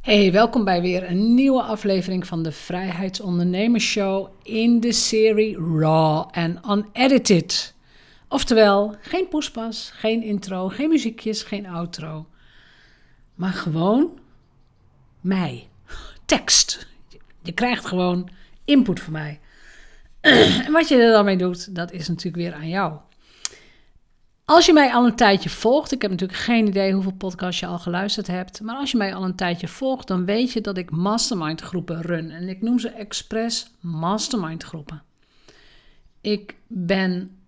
Hey, welkom bij weer een nieuwe aflevering van de Vrijheidsondernemers Show in de serie Raw and Unedited. Oftewel, geen poespas, geen intro, geen muziekjes, geen outro. Maar gewoon mij. Tekst. Je krijgt gewoon input van mij. en wat je er dan mee doet, dat is natuurlijk weer aan jou. Als je mij al een tijdje volgt, ik heb natuurlijk geen idee hoeveel podcasts je al geluisterd hebt, maar als je mij al een tijdje volgt, dan weet je dat ik mastermind groepen run. En ik noem ze expres mastermind groepen. Ik ben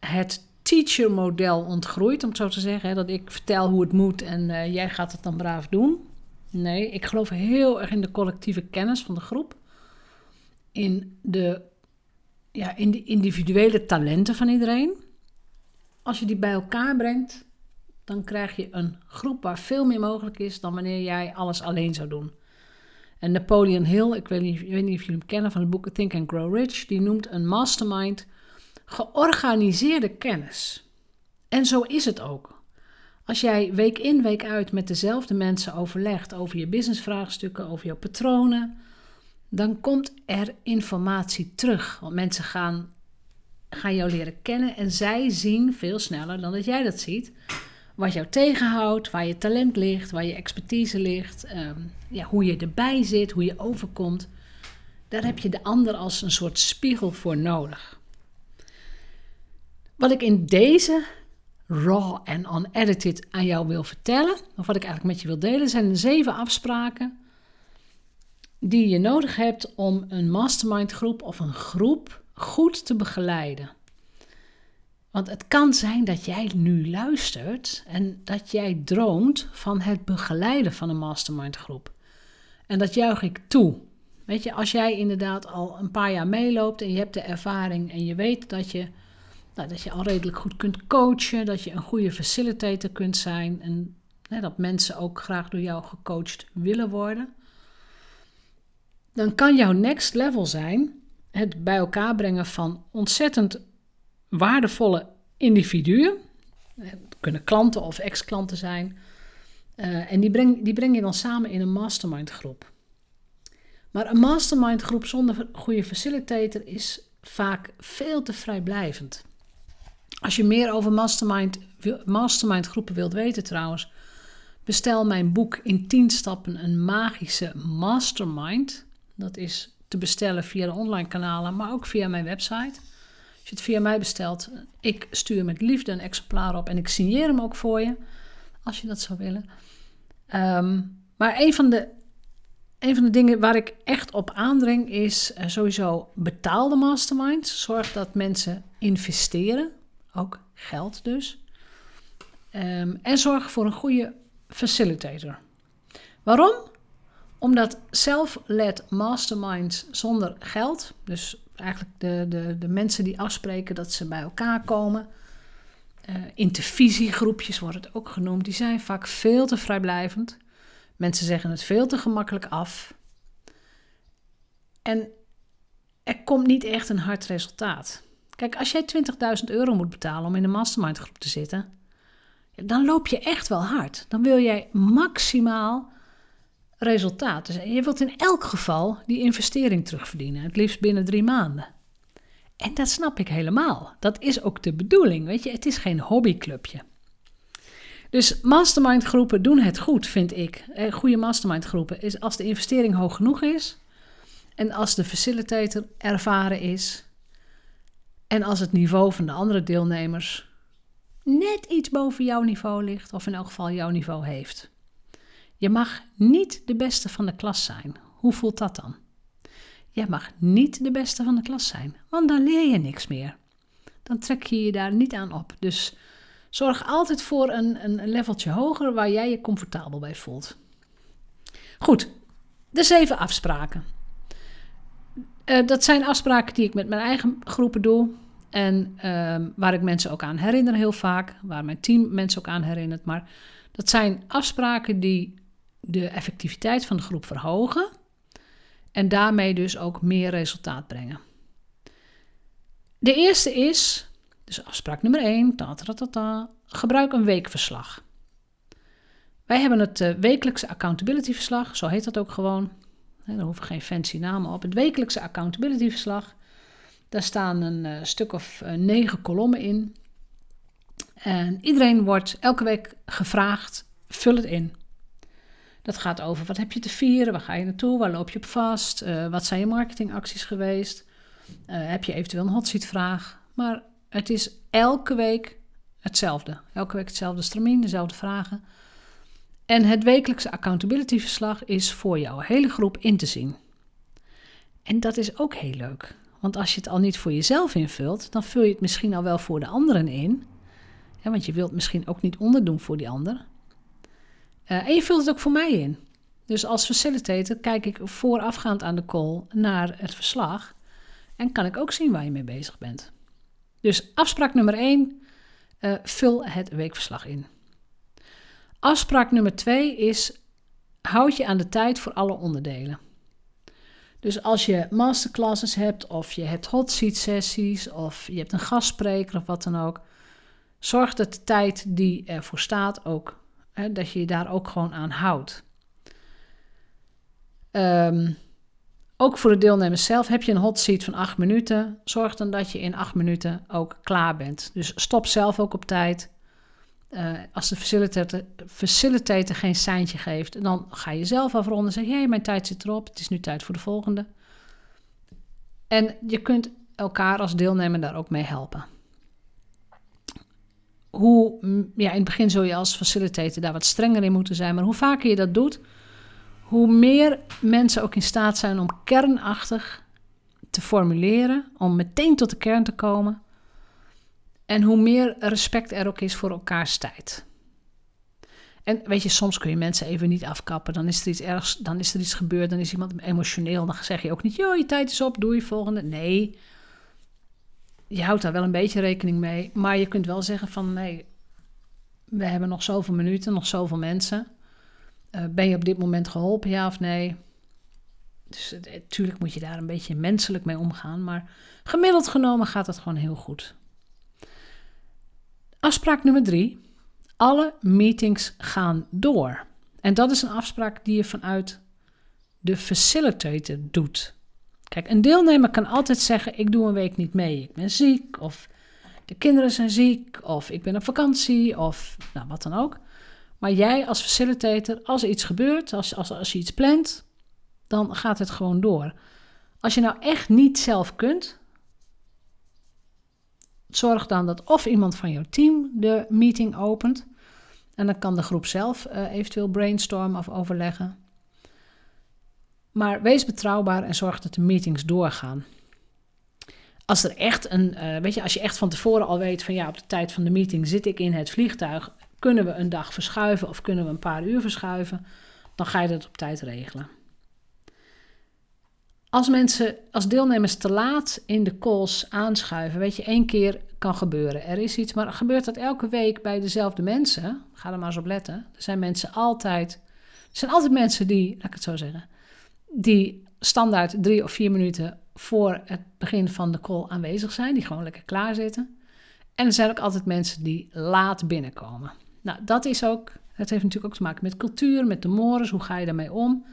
het teacher model ontgroeid, om het zo te zeggen. Dat ik vertel hoe het moet en uh, jij gaat het dan braaf doen. Nee, ik geloof heel erg in de collectieve kennis van de groep. In de, ja, in de individuele talenten van iedereen als je die bij elkaar brengt, dan krijg je een groep waar veel meer mogelijk is dan wanneer jij alles alleen zou doen. En Napoleon Hill, ik weet niet, ik weet niet of jullie hem kennen van het boek Think and Grow Rich, die noemt een mastermind georganiseerde kennis. En zo is het ook. Als jij week in, week uit met dezelfde mensen overlegt over je businessvraagstukken, over jouw patronen, dan komt er informatie terug. Want mensen gaan gaan jou leren kennen en zij zien veel sneller dan dat jij dat ziet. Wat jou tegenhoudt, waar je talent ligt, waar je expertise ligt, ehm, ja, hoe je erbij zit, hoe je overkomt. Daar heb je de ander als een soort spiegel voor nodig. Wat ik in deze raw en unedited aan jou wil vertellen, of wat ik eigenlijk met je wil delen, zijn zeven afspraken die je nodig hebt om een mastermind groep of een groep goed te begeleiden. Want het kan zijn dat jij nu luistert en dat jij droomt van het begeleiden van een mastermind groep. En dat juich ik toe. Weet je, als jij inderdaad al een paar jaar meeloopt en je hebt de ervaring en je weet dat je, nou, dat je al redelijk goed kunt coachen, dat je een goede facilitator kunt zijn en hè, dat mensen ook graag door jou gecoacht willen worden, dan kan jouw next level zijn het bij elkaar brengen van ontzettend waardevolle individuen. Het kunnen klanten of ex-klanten zijn. Uh, en die breng, die breng je dan samen in een mastermind groep. Maar een mastermind groep zonder goede facilitator is vaak veel te vrijblijvend. Als je meer over mastermind, mastermind groepen wilt weten trouwens, bestel mijn boek in 10 stappen een magische mastermind. Dat is te bestellen via de online kanalen, maar ook via mijn website. Als je het via mij bestelt, ik stuur met liefde een exemplaar op en ik signeer hem ook voor je, als je dat zou willen. Ehm, maar een van, de, een van de dingen waar ik echt op aandring is uh, sowieso betaalde masterminds. Zorg dat mensen investeren, ook geld dus. Um, en zorg voor een goede facilitator. Waarom? Omdat self-led masterminds zonder geld, dus eigenlijk de, de, de mensen die afspreken dat ze bij elkaar komen, uh, intervisiegroepjes wordt het ook genoemd, die zijn vaak veel te vrijblijvend. Mensen zeggen het veel te gemakkelijk af. En er komt niet echt een hard resultaat. Kijk, als jij 20.000 euro moet betalen om in een mastermind groep te zitten, dan loop je echt wel hard. Dan wil jij maximaal resultaat. Dus je wilt in elk geval die investering terugverdienen, het liefst binnen drie maanden. En dat snap ik helemaal. Dat is ook de bedoeling, weet je. Het is geen hobbyclubje. Dus mastermind groepen doen het goed, vind ik. Eh, goede mastermind groepen is als de investering hoog genoeg is en als de facilitator ervaren is en als het niveau van de andere deelnemers net iets boven jouw niveau ligt of in elk geval jouw niveau heeft. Je mag niet de beste van de klas zijn. Hoe voelt dat dan? Je mag niet de beste van de klas zijn, want dan leer je niks meer. Dan trek je je daar niet aan op. Dus zorg altijd voor een, een leveltje hoger waar jij je comfortabel bij voelt. Goed, de zeven afspraken. Uh, dat zijn afspraken die ik met mijn eigen groepen doe. En uh, waar ik mensen ook aan herinner heel vaak. Waar mijn team mensen ook aan herinnert. Maar dat zijn afspraken die de effectiviteit van de groep verhogen en daarmee dus ook meer resultaat brengen. De eerste is, dus afspraak nummer 1, ta, ta, ta, gebruik een weekverslag. Wij hebben het uh, wekelijkse accountability verslag, zo heet dat ook gewoon. Daar hoeven geen fancy namen op. Het wekelijkse accountability verslag. Daar staan een uh, stuk of uh, negen kolommen in. En iedereen wordt elke week gevraagd: vul het in. Dat gaat over wat heb je te vieren, waar ga je naartoe, waar loop je op vast, wat zijn je marketingacties geweest, heb je eventueel een hot vraag. Maar het is elke week hetzelfde. Elke week hetzelfde stramien, dezelfde vragen. En het wekelijkse accountability verslag is voor jouw hele groep in te zien. En dat is ook heel leuk. Want als je het al niet voor jezelf invult, dan vul je het misschien al wel voor de anderen in. Want je wilt misschien ook niet onderdoen voor die ander. Uh, en je vult het ook voor mij in. Dus als facilitator kijk ik voorafgaand aan de call naar het verslag. En kan ik ook zien waar je mee bezig bent. Dus afspraak nummer 1, uh, eh, vul het weekverslag in. Afspraak nummer 2 is, houd je aan de tijd voor alle onderdelen. Dus als je masterclasses hebt, of je hebt hot seat sessies, of je hebt een gastspreker of wat dan ook, zorg dat de tijd die ervoor staat ook, dat je je daar ook gewoon aan houdt. Um, ook voor de deelnemers zelf heb je een hot seat van 8 minuten. Zorg dan dat je in 8 minuten ook klaar bent. Dus stop zelf ook op tijd. Uh, als de facilitator, facilitator geen seintje geeft, dan ga je zelf afronden en zeg je: hey, mijn tijd zit erop, het is nu tijd voor de volgende. En je kunt elkaar als deelnemer daar ook mee helpen. Hoe, ja, in het begin zul je als facilitator daar wat strenger in moeten zijn, maar hoe vaker je dat doet, hoe meer mensen ook in staat zijn om kernachtig te formuleren, om meteen tot de kern te komen. En hoe meer respect er ook is voor elkaars tijd. En weet je, soms kun je mensen even niet afkappen. Dan is er iets ergs, dan is er iets gebeurd, dan is iemand emotioneel. Dan zeg je ook niet, joh, je tijd is op, doe je volgende. Nee, je houdt daar wel een beetje rekening mee. Maar je kunt wel zeggen van, nee, we hebben nog zoveel minuten, nog zoveel mensen. Uh, ben je op dit moment geholpen, ja of nee? Dus natuurlijk moet je daar een beetje menselijk mee omgaan, maar gemiddeld genomen gaat het gewoon heel goed. Afspraak nummer drie. Alle meetings gaan door. En dat is een afspraak die je vanuit de facilitator doet. Kijk, een deelnemer kan altijd zeggen: Ik doe een week niet mee. Ik ben ziek, of de kinderen zijn ziek, of ik ben op vakantie, of nou, wat dan ook. Maar jij als facilitator, als iets gebeurt, als, als, als je iets plant, dan gaat het gewoon door. Als je nou echt niet zelf kunt, zorg dan dat of iemand van jouw team de meeting opent. En dan kan de groep zelf uh, eventueel brainstormen of overleggen. Maar wees betrouwbaar en zorg dat de meetings doorgaan. Als er echt een, uh, weet je, als je echt van tevoren al weet van ja, op de tijd van de meeting zit ik in het vliegtuig kunnen we een dag verschuiven of kunnen we een paar uur verschuiven? Dan ga je dat op tijd regelen. Als mensen, als deelnemers te laat in de calls aanschuiven, weet je, één keer kan gebeuren. Er is iets, maar gebeurt dat elke week bij dezelfde mensen? Ga er maar eens op letten. Er zijn mensen altijd, er zijn altijd mensen die, laat ik het zo zeggen, die standaard drie of vier minuten voor het begin van de call aanwezig zijn, die gewoon lekker klaar zitten. En er zijn ook altijd mensen die laat binnenkomen. Nou, dat is ook, het heeft natuurlijk ook te maken met cultuur, met de mores, hoe ga je daarmee om?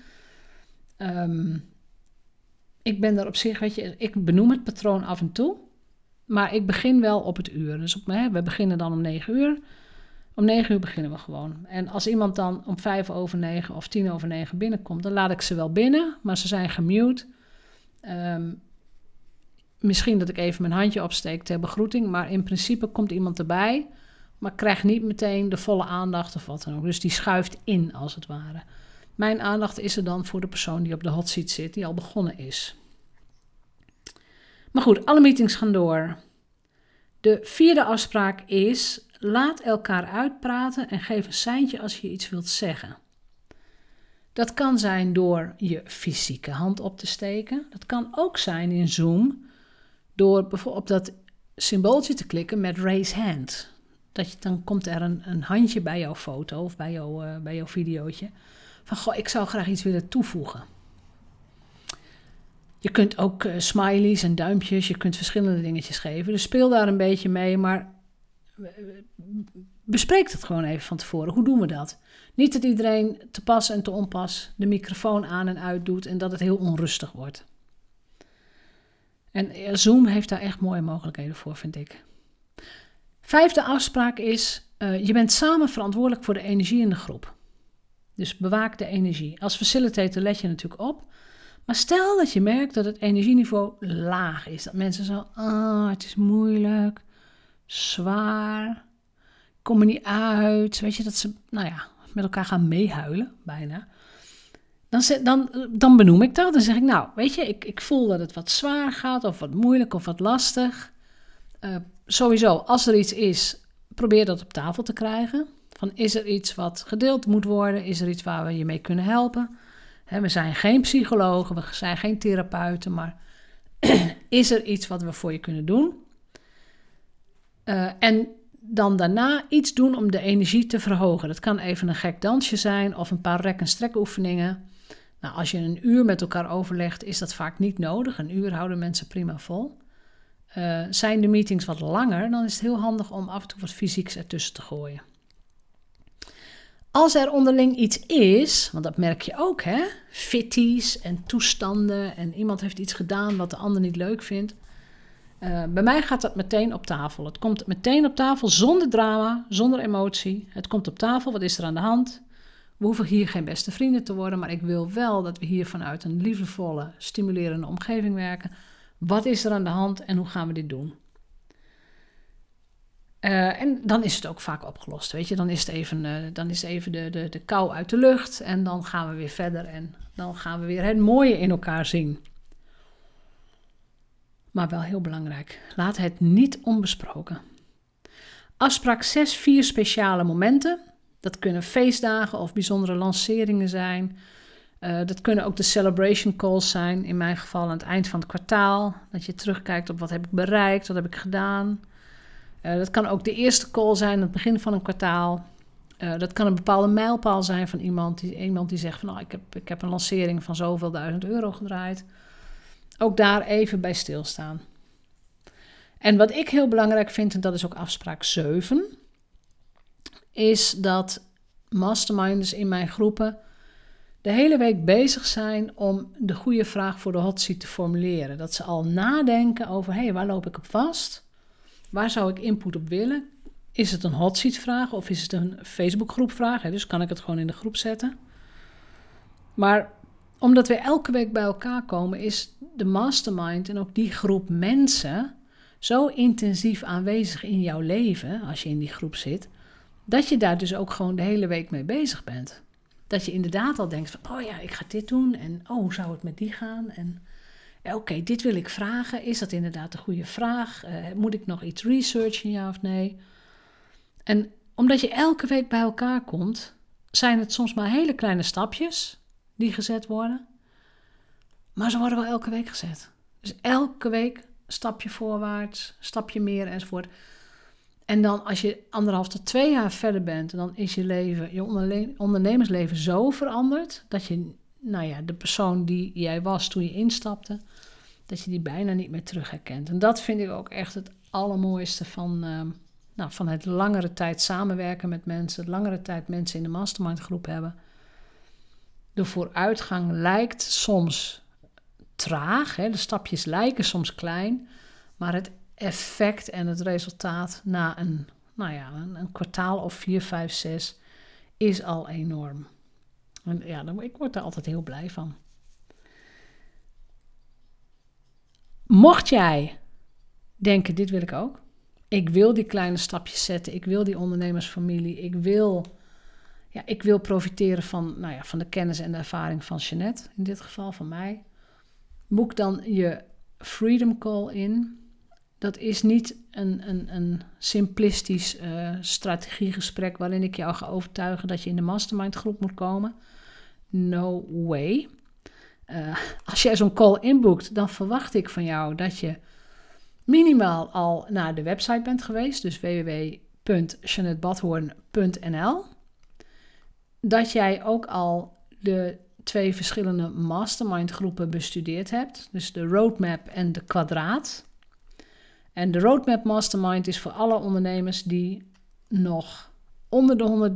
Um, ik ben daar op zich, weet je, ik benoem het patroon af en toe, maar ik begin wel op het uur. Dus op, hè, we beginnen dan om 9 uur. Om 9 uur beginnen we gewoon. En als iemand dan om 5 over 9 of 10 over 9 binnenkomt, dan laat ik ze wel binnen, maar ze zijn gemute. Um, misschien dat ik even mijn handje opsteek ter begroeting, maar in principe komt iemand erbij maar krijgt niet meteen de volle aandacht of wat dan ook. Dus die schuift in, als het ware. Mijn aandacht is er dan voor de persoon die op de hot seat zit, die al begonnen is. Maar goed, alle meetings gaan door. De vierde afspraak is: laat elkaar uitpraten en geef een seintje als je iets wilt zeggen. Dat kan zijn door je fysieke hand op te steken. Dat kan ook zijn in Zoom door bijvoorbeeld op dat symbooltje te klikken met raise hand. Dat je, dan komt er een, een handje bij jouw foto of bij, jou, uh, bij jouw videootje. Van, goh, ik zou graag iets willen toevoegen. Je kunt ook uh, smileys en duimpjes, je kunt verschillende dingetjes geven. Dus speel daar een beetje mee, maar bespreek het gewoon even van tevoren. Hoe doen we dat? Niet dat iedereen te pas en te onpas de microfoon aan en uit doet en dat het heel onrustig wordt. En eh, Zoom heeft daar echt mooie mogelijkheden voor, vind ik. Vijfde afspraak is: uh, je bent samen verantwoordelijk voor de energie in de groep. Dus bewaak de energie. Als facilitator let je natuurlijk op. Maar stel dat je merkt dat het energieniveau laag is. Dat mensen zo, ah, het is moeilijk, zwaar, kom er niet uit. Weet je, dat ze, nou ja, met elkaar gaan meehuilen, bijna. Dan, dan, dan benoem ik dat. Dan zeg ik, nou, weet je, ik, ik voel dat het wat zwaar gaat, of wat moeilijk, of wat lastig. Uh, sowieso, als er iets is, probeer dat op tafel te krijgen. Van, is er iets wat gedeeld moet worden? Is er iets waar we je mee kunnen helpen? we zijn geen psychologen, we zijn geen therapeuten, maar is er iets wat we voor je kunnen doen? Uh, en dan daarna iets doen om de energie te verhogen. Dat kan even een gek dansje zijn of een paar rek- en strekoefeningen. Nou, als je een uur met elkaar overlegt, is dat vaak niet nodig. Een uur houden mensen prima vol. Uh, zijn de meetings wat langer, dan is het heel handig om af en toe wat fysieks ertussen te gooien. Als er onderling iets is, want dat merk je ook, hè? Fitties en toestanden en iemand heeft iets gedaan wat de ander niet leuk vindt. Uh, bij mij gaat dat meteen op tafel. Het komt meteen op tafel zonder drama, zonder emotie. Het komt op tafel, wat is er aan de hand? We hoeven hier geen beste vrienden te worden, maar ik wil wel dat we hier vanuit een liefdevolle, stimulerende omgeving werken. Wat is er aan de hand en hoe gaan we dit doen? Uh, en dan is het ook vaak opgelost, weet je. Dan is het even, uh, dan is even de, de, de kou uit de lucht en dan gaan we weer verder en dan gaan we weer het mooie in elkaar zien. Maar wel heel belangrijk, laat het niet onbesproken. Afspraak 6, vier speciale momenten. Dat kunnen feestdagen of bijzondere lanceringen zijn. Uh, dat kunnen ook de celebration calls zijn. In mijn geval aan het eind van het kwartaal. Dat je terugkijkt op wat heb ik bereikt, wat heb ik gedaan. Uh, dat kan ook de eerste call zijn aan het begin van een kwartaal. Uh, dat kan een bepaalde mijlpaal zijn van iemand die, iemand die zegt van nou, ik, heb, ik heb een lancering van zoveel duizend euro gedraaid. Ook daar even bij stilstaan. En wat ik heel belangrijk vind, en dat is ook afspraak 7, is dat masterminders in mijn groepen de hele week bezig zijn om de goede vraag voor de hot seat te formuleren. Dat ze al nadenken over, hé, hey, waar loop ik op vast? Waar zou ik input op willen? Is het een hot seat vraag of is het een Facebook groep vraag? Dus kan ik het gewoon in de groep zetten. Maar omdat we elke week bij elkaar komen, is de mastermind en ook die groep mensen zo intensief aanwezig in jouw leven, als je in die groep zit, dat je daar dus ook gewoon de hele week mee bezig bent. Dat je inderdaad al denkt van, oh ja, ik ga dit doen en oh, hoe zou het met die gaan? En oké, dit wil ik vragen. Is dat inderdaad de goede vraag? Uh, moet ik nog iets researchen, ja of nee? En omdat je elke week bij elkaar komt, zijn het soms maar hele kleine stapjes die gezet worden. Maar ze worden wel elke week gezet. Dus elke week stapje voorwaarts, stapje meer enzovoort. En dan als je anderhalf tot twee jaar verder bent, dan is je leven, je ondernemersleven zo veranderd dat je, nou ja, de persoon die jij was toen je instapte, dat je die bijna niet meer terug herkent. En dat vind ik ook echt het allermooiste van, uh, nou, van het langere tijd samenwerken met mensen, het langere tijd mensen in de mastermind groep hebben. De vooruitgang lijkt soms traag, hè? de stapjes lijken soms klein, maar het effect en het resultaat na een, nou ja, een, een kwartaal of vier, vijf, zes is al enorm. En ja, ik word er altijd heel blij van. Mocht jij denken, dit wil ik ook. Ik wil die kleine stapjes zetten. Ik wil die ondernemersfamilie. Ik wil, ja, ik wil profiteren van, nou ja, van de kennis en de ervaring van Jeannette. In dit geval van mij. Boek dan je Freedom Call in. Dat is niet een, een, een simplistisch uh, strategiegesprek waarin ik jou ga overtuigen dat je in de mastermind groep moet komen. No way. Uh, als jij zo'n call inboekt, dan verwacht ik van jou dat je minimaal al naar de website bent geweest, dus www.jeanettebadhoorn.nl. Dat jij ook al de twee verschillende mastermind groepen bestudeerd hebt, dus de roadmap en de kwadraat. En de roadmap mastermind is voor alle ondernemers die nog onder de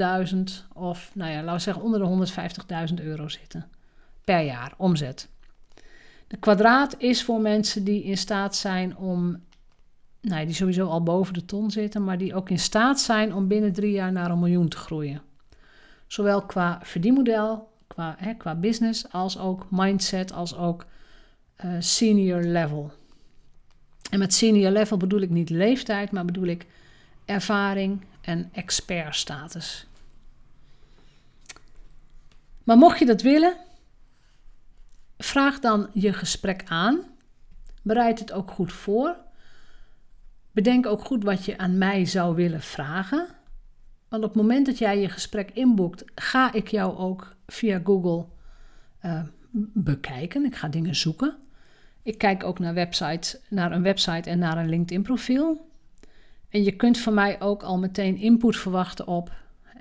100.000 of, nou ja, laten we zeggen onder de 150.000 euro zitten per jaar omzet. De kwadraat is voor mensen die in staat zijn om, nou, die sowieso al boven de ton zitten, maar die ook in staat zijn om binnen drie jaar naar een miljoen te groeien. Zowel qua verdienmodel, qua, qua business, als ook mindset, als ook uh, senior level. En met senior level bedoel ik niet leeftijd, maar bedoel ik ervaring en expertstatus. Maar mocht je dat willen, vraag dan je gesprek aan. Bereid het ook goed voor. Bedenk ook goed wat je aan mij zou willen vragen. Want op het moment dat jij je gesprek inboekt, ga ik jou ook via Google uh, bekijken. Ik ga dingen zoeken. Ik kijk ook naar, websites, naar een website en naar een LinkedIn profiel. En je kunt van mij ook al meteen input verwachten op: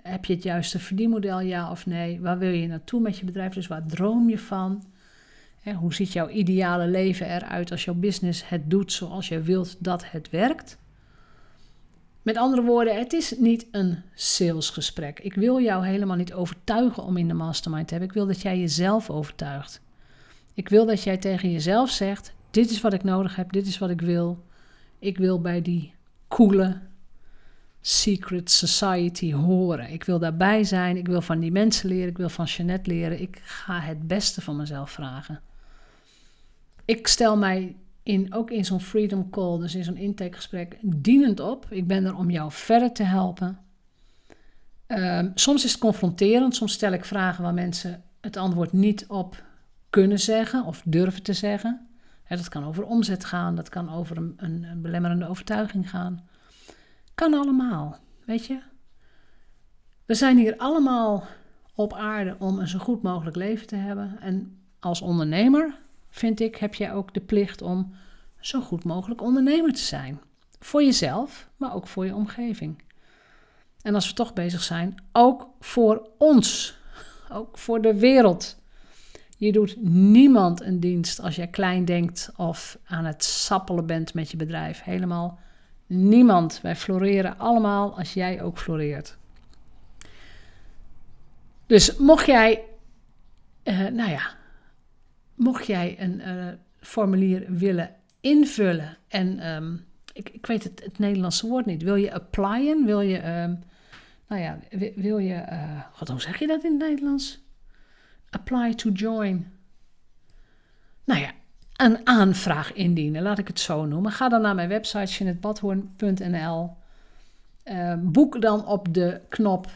heb je het juiste verdienmodel, ja of nee? Waar wil je naartoe met je bedrijf? Dus waar droom je van? hoe ziet jouw ideale leven eruit als jouw business het doet zoals je wilt dat het werkt? Met andere woorden, het is niet een salesgesprek. Ik wil jou helemaal niet overtuigen om in de mastermind te hebben. Ik wil dat jij jezelf overtuigt. Ik wil dat jij tegen jezelf zegt: Dit is wat ik nodig heb, dit is wat ik wil. Ik wil bij die coole secret society horen. Ik wil daarbij zijn, ik wil van die mensen leren, ik wil van Jeanette leren. Ik ga het beste van mezelf vragen. Ik stel mij in, ook in zo'n freedom call, dus in zo'n intakegesprek, dienend op. Ik ben er om jou verder te helpen. Um, soms is het confronterend, soms stel ik vragen waar mensen het antwoord niet op kunnen zeggen of durven te zeggen. dat kan over omzet gaan, dat kan over een, een, een belemmerende overtuiging gaan. Kan allemaal, weet je. We zijn hier allemaal op aarde om een zo goed mogelijk leven te hebben. En als ondernemer, vind ik, heb jij ook de plicht om zo goed mogelijk ondernemer te zijn. Voor jezelf, maar ook voor je omgeving. En als we toch bezig zijn, ook voor ons, ook voor de wereld. Je doet niemand een dienst als jij klein denkt of aan het sappelen bent met je bedrijf. Helemaal niemand. Wij floreren allemaal als jij ook floreert. Dus mocht jij, uh, nou ja, mocht jij een uh, formulier willen invullen en um, ik, ik weet het, het Nederlandse woord niet, wil je applyen? Wil je, um, nou ja, wil je, uh, God, hoe zeg je dat in het Nederlands? Apply to join. Nou ja, een aanvraag indienen, laat ik het zo noemen. Ga dan naar mijn website jeanettebadhoorn.nl. Uh, boek dan op de knop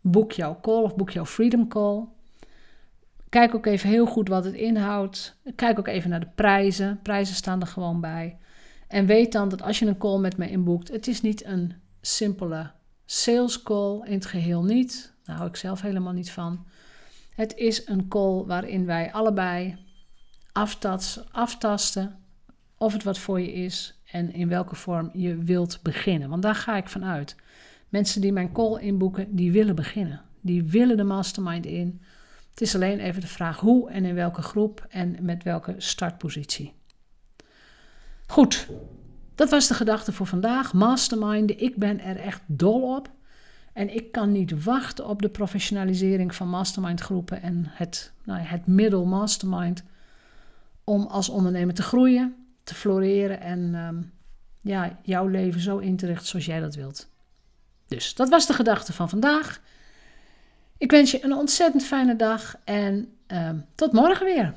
boek jouw call of boek jouw freedom call. Kijk ook even heel goed wat het inhoudt. Kijk ook even naar de prijzen. Prijzen staan er gewoon bij. En weet dan dat als je een call met me inboekt, het is niet een simpele sales call in het geheel niet. Daar hou ik zelf helemaal niet van. Het is een call waarin wij allebei aftasten of het wat voor je is en in welke vorm je wilt beginnen. Want daar ga ik vanuit. Mensen die mijn call inboeken, die willen beginnen. Die willen de mastermind in. Het is alleen even de vraag hoe en in welke groep en met welke startpositie. Goed, dat was de gedachte voor vandaag. Mastermind, ik ben er echt dol op. En ik kan niet wachten op de professionalisering van mastermind groepen en het, nou ja, het middel mastermind om als ondernemer te groeien, te floreren en ehm, ja, jouw leven zo in te richten zoals jij dat wilt. Dus dat was de gedachte van vandaag. Ik wens je een ontzettend fijne dag en ehm, tot morgen weer.